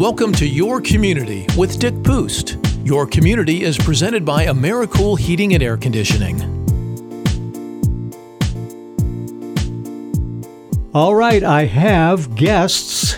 Welcome to Your Community with Dick Pust. Your Community is presented by AmeriCool Heating and Air Conditioning. All right, I have guests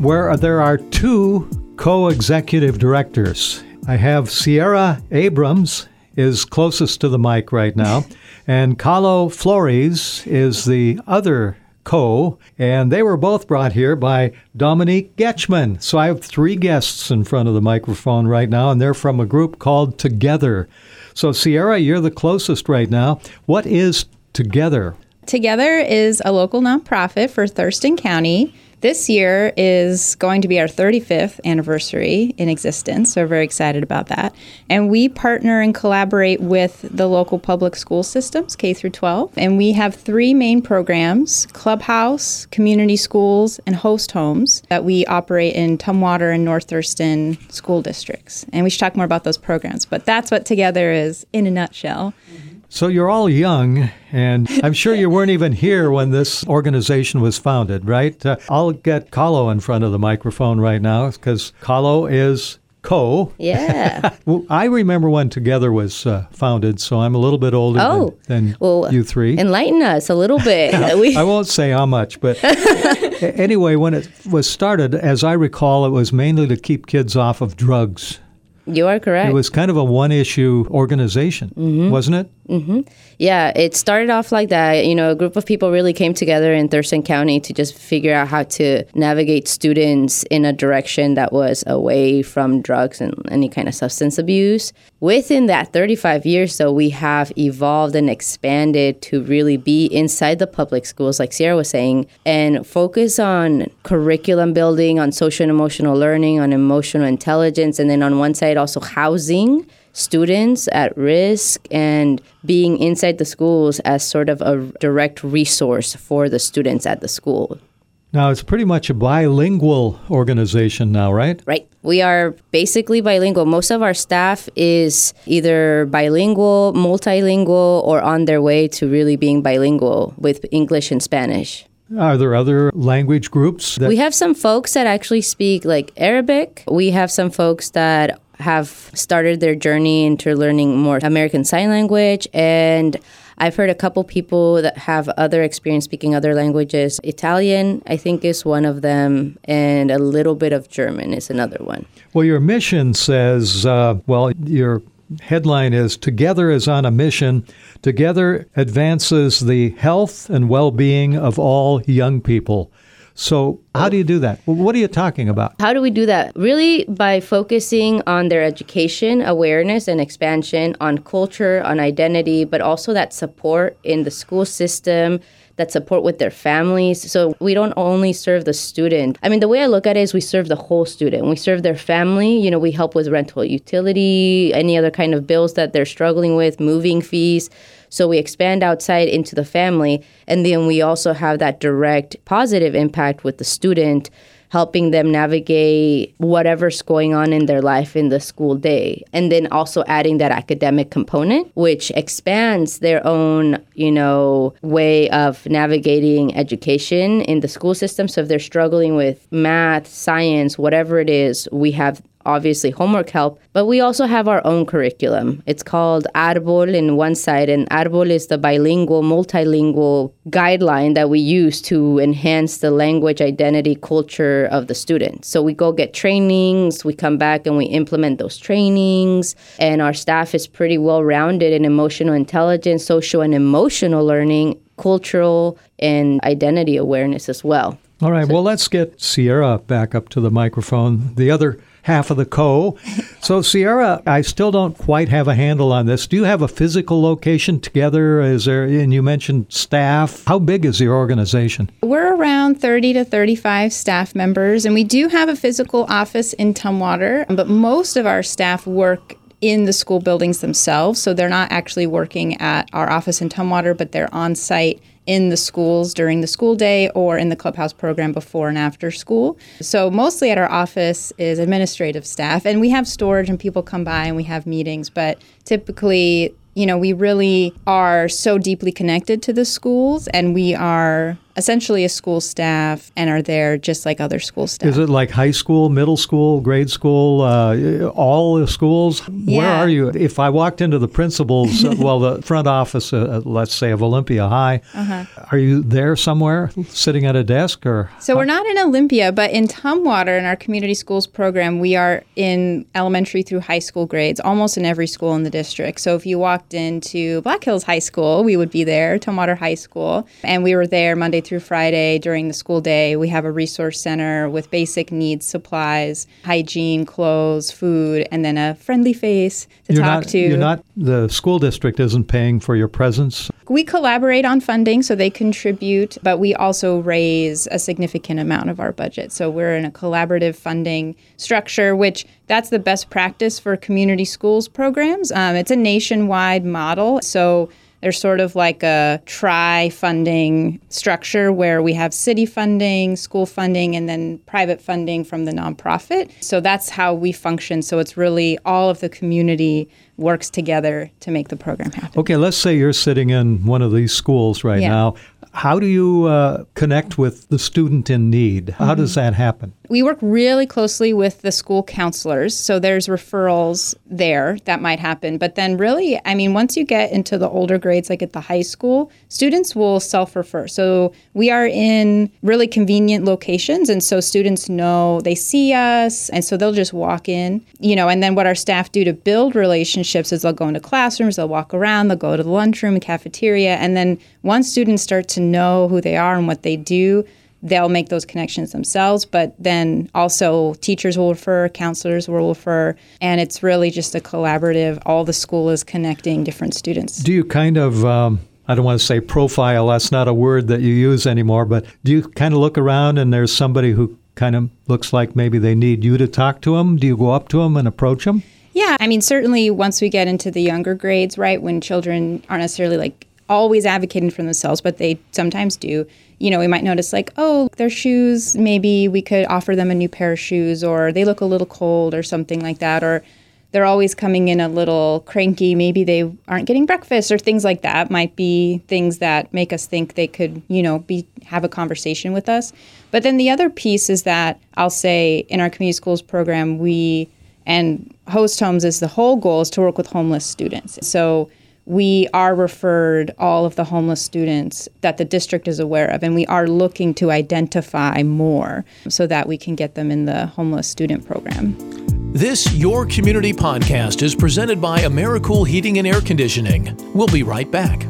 where there are two co executive directors. I have Sierra Abrams is closest to the mic right now, and Carlo Flores is the other co, and they were both brought here by Dominique Getchman. So I have three guests in front of the microphone right now, and they're from a group called Together. So, Sierra, you're the closest right now. What is Together? Together is a local nonprofit for Thurston County this year is going to be our 35th anniversary in existence, so we're very excited about that. And we partner and collaborate with the local public school systems, K through 12, and we have three main programs: Clubhouse, community schools, and host homes that we operate in Tumwater and North Thurston school districts. And we should talk more about those programs, but that's what Together is in a nutshell. Mm-hmm. So you're all young, and I'm sure you weren't even here when this organization was founded, right? Uh, I'll get Carlo in front of the microphone right now because Carlo is co. Yeah. well, I remember when Together was uh, founded, so I'm a little bit older oh, than, than well, you three. Enlighten us a little bit. I won't say how much, but anyway, when it was started, as I recall, it was mainly to keep kids off of drugs. You are correct. It was kind of a one issue organization, mm-hmm. wasn't it? Mm-hmm. Yeah, it started off like that. You know, a group of people really came together in Thurston County to just figure out how to navigate students in a direction that was away from drugs and any kind of substance abuse. Within that 35 years, though, we have evolved and expanded to really be inside the public schools, like Sierra was saying, and focus on curriculum building, on social and emotional learning, on emotional intelligence, and then on one side, also housing students at risk and being inside the schools as sort of a direct resource for the students at the school. Now, it's pretty much a bilingual organization now, right? Right. We are basically bilingual. Most of our staff is either bilingual, multilingual, or on their way to really being bilingual with English and Spanish. Are there other language groups? we have some folks that actually speak like Arabic. We have some folks that have started their journey into learning more American Sign Language and I've heard a couple people that have other experience speaking other languages. Italian, I think, is one of them, and a little bit of German is another one. Well, your mission says, uh, well, your headline is Together is on a Mission. Together advances the health and well being of all young people. So, how do you do that? What are you talking about? How do we do that? Really, by focusing on their education, awareness, and expansion, on culture, on identity, but also that support in the school system, that support with their families. So we don't only serve the student. I mean, the way I look at it is we serve the whole student. We serve their family. You know, we help with rental utility, any other kind of bills that they're struggling with, moving fees. So we expand outside into the family, and then we also have that direct positive impact with the student helping them navigate whatever's going on in their life in the school day. And then also adding that academic component which expands their own you know way of navigating education in the school system. So if they're struggling with math science whatever it is we have obviously homework help, but we also have our own curriculum. It's called Arbol in one side, and Arbol is the bilingual, multilingual guideline that we use to enhance the language, identity, culture of the students. So we go get trainings, we come back and we implement those trainings, and our staff is pretty well rounded in emotional intelligence, social and emotional learning, cultural and identity awareness as well. All right, so, well, let's get Sierra back up to the microphone. The other half of the co. So, Sierra, I still don't quite have a handle on this. Do you have a physical location together? Is there, and you mentioned staff. How big is your organization? We're around 30 to 35 staff members, and we do have a physical office in Tumwater, but most of our staff work in the school buildings themselves. So they're not actually working at our office in Tumwater, but they're on site in the schools during the school day or in the clubhouse program before and after school. So mostly at our office is administrative staff and we have storage and people come by and we have meetings, but typically you know, we really are so deeply connected to the schools and we are essentially a school staff and are there just like other school staff. Is it like high school, middle school, grade school, uh, all the schools? Where are you? If I walked into the principal's, uh, well, the front office, uh, let's say of Olympia High, Uh-huh. are you there somewhere, sitting at a desk, or So we're not in Olympia, but in Tumwater in our community schools program, we are in elementary through high school grades, almost in every school in the district. So if you walked into Black Hills High School, we would be there, Tumwater High School, and we were there Monday through Friday during the school day. We have a resource center with basic needs, supplies, hygiene, clothes, food, and then a friendly face to you're talk not? to. You're not. The school district isn't paying for your presence. We collaborate on funding, so they contribute, but we also raise a significant amount of our budget. So we're in a collaborative funding structure, which that's the best practice for community schools programs. Um, it's a nationwide model, so there's sort of like a tri funding structure where we have city funding, school funding, and then private funding from the nonprofit. So that's how we function. So it's really all of the community works together to make the program happen. Okay, let's say you're sitting in one of these schools right Yeah. now. How do you uh, connect with the student in need? How does Mm-hmm. that happen? We work really closely with the school counselors. So there's referrals there that might happen. But then, really, I mean, once you get into the older grades, like at the high school, students will self refer. So we are in really convenient locations. And so students know they see us. And so they'll just walk in, you know. And then what our staff do to build relationships is they'll go into classrooms, they'll walk around, they'll go to the lunchroom and cafeteria. And then once students start to know who they are and what they do, they'll make those connections themselves but then also teachers will refer counselors will refer and it's really just a collaborative all the school is connecting different students Do you kind of, um, I don't want to say profile, that's not a word that you use anymore, but do you kind of look around and there's somebody who kind of looks like maybe they need you to talk to them? Do you go up to them and approach them? yeah i mean certainly once we get into the younger grades right when children aren't necessarily like always advocating for themselves but they sometimes do you know we might notice like oh their shoes maybe we could offer them a new pair of shoes or they look a little cold or something like that or they're always coming in a little cranky. Maybe they aren't getting breakfast or things like that might be things that make us think they could, you know, be have a conversation with us. But then the other piece is that I'll say in our community schools program, we and host homes is the whole goal is to work with homeless students. So we are referred all of the homeless students that the district is aware of, and we are looking to identify more so that we can get them in the homeless student program. This Your Community podcast is presented by AmeriCool Heating and Air Conditioning. We'll be right back.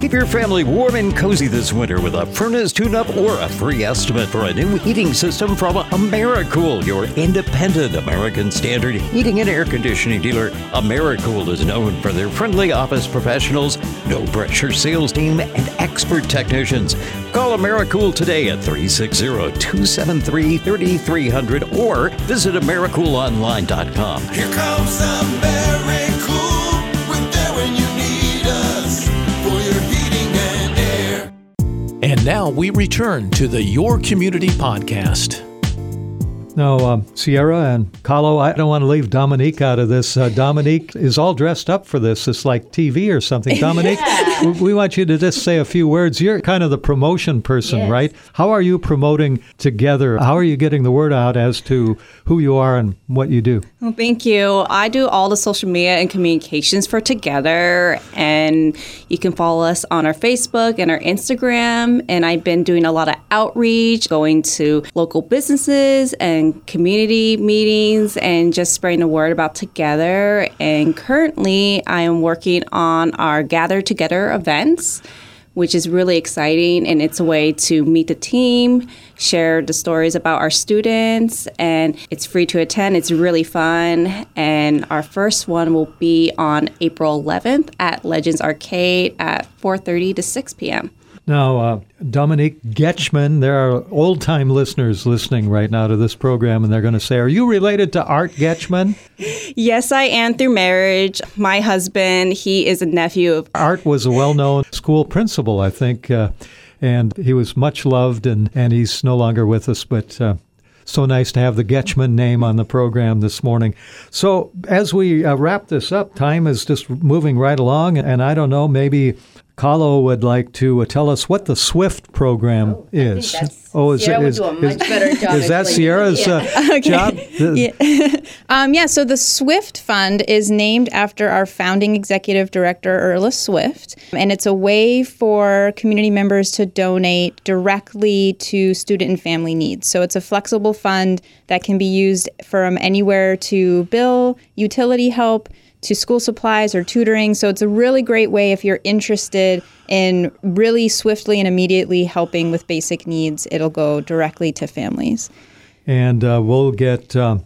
Keep your family warm and cozy this winter with a furnace tune up or a free estimate for a new heating system from AmeriCool, your independent American Standard heating and air conditioning dealer. AmeriCool is known for their friendly office professionals, no pressure sales team, and expert technicians. Call AmeriCool today at 360 273 3300 or visit AmeriCoolOnline.com. Here comes Americool. And now we return to the Your Community podcast. Now, um, Sierra and Carlo, I don't want to leave Dominique out of this. Uh, Dominique is all dressed up for this. It's like TV or something. Dominique, we, we want you to just say a few words. You're kind of the promotion person, Yes. right? How are you promoting together? How are you getting the word out as to who you are and what you do? Well, thank you. I do all the social media and communications for Together, and you can follow us on our Facebook and our Instagram. And I've been doing a lot of outreach, going to local businesses and community meetings, and just spreading the word about Together. And currently, I am working on our Gather Together events which is really exciting. And it's a way to meet the team, share the stories about our students, and it's free to attend. It's really fun. And our first one will be on April 11th at Legends Arcade at 4:30 to 6 p.m. Now, uh, Dominique Getchman, there are old time listeners listening right now to this program, and they're going to say, Are you related to Art Getchman? Yes, I am through marriage. My husband, he is a nephew of Art was a well known school principal, I think, uh, and he was much loved, and, and he's no longer with us, but. Uh, so nice to have the Getchman name on the program this morning. So, as we uh, wrap this up, time is just moving right along, and I don't know, maybe Carlo would like to uh, tell us what the SWIFT program is. oh, is Sierra would is- do a much is- better job Is that Sierra's uh, job? The- Um, yeah, so the SWIFT Fund is named after our founding executive director, Erla Swift, and it's a way for community members to donate directly to student and family needs. So it's a flexible fund that can be used from anywhere to bill, utility help, to school supplies or tutoring. So it's a really great way if you're interested in really swiftly and immediately helping with basic needs. It'll go directly to families. And uh, we'll get uh,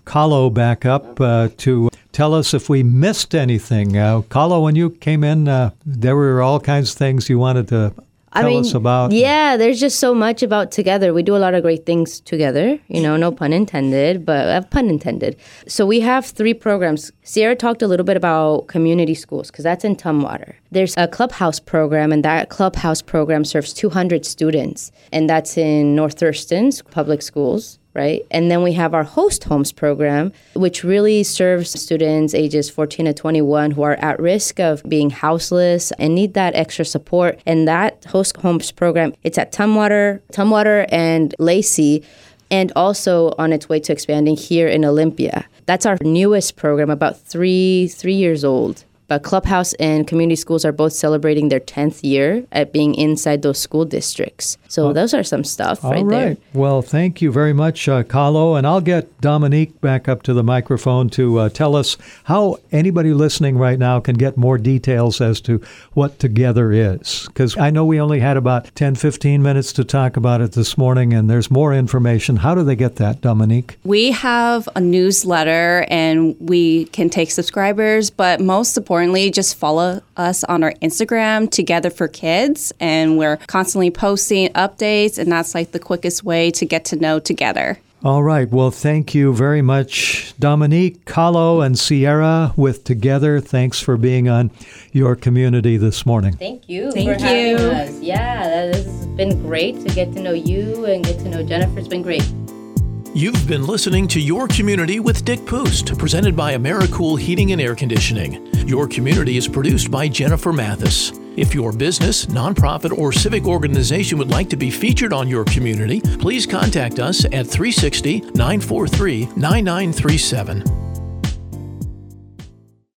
back up uh, to tell us if we missed anything. Uh, when you came in, uh, there were all kinds of things you wanted to tell us about. Yeah, there's just so much about together. We do a lot of great things together. You know, no pun intended, but uh, pun intended. So we have three programs. Sierra talked a little bit about community schools because that's in Tumwater. There's a clubhouse program, and that clubhouse program serves 200 students, and that's in North Thurston's public schools right? And then we have our host homes program, which really serves students ages 14 to 21 who are at risk of being houseless and need that extra support. And that host homes program, it's at Tumwater, Tumwater and Lacey, and also on its way to expanding here in Olympia. That's our newest program, about three three years old. But Clubhouse and community schools are both celebrating their 10th year at being inside those school districts. So those are some stuff All right, there. right. Well, thank you very much, uh, Carlo. And I'll get Dominique back up to the microphone to uh, tell us how anybody listening right now can get more details as to what Together is. Because I know we only had about 10, 15 minutes to talk about it this morning, and there's more information. How do they get that, Dominique? We have a newsletter and we can take subscribers, but most importantly, just follow us on our Instagram, Together for Kids, and we're constantly posting updates, and that's like the quickest way to get to know Together. All right. Well, thank you very much, Dominique, Carlo, and Sierra with Together. Thanks for being on your community this morning. Thank you Thank for having you. us. Yeah, this has been great to get to know you and get to know Jennifer. It's been great. You've been listening to Your Community with Dick Pust, presented by AmeriCool Heating and Air Conditioning. Your Community is produced by Jennifer Mathis. If your business, nonprofit, or civic organization would like to be featured on Your Community, please contact us at 360 943 9937.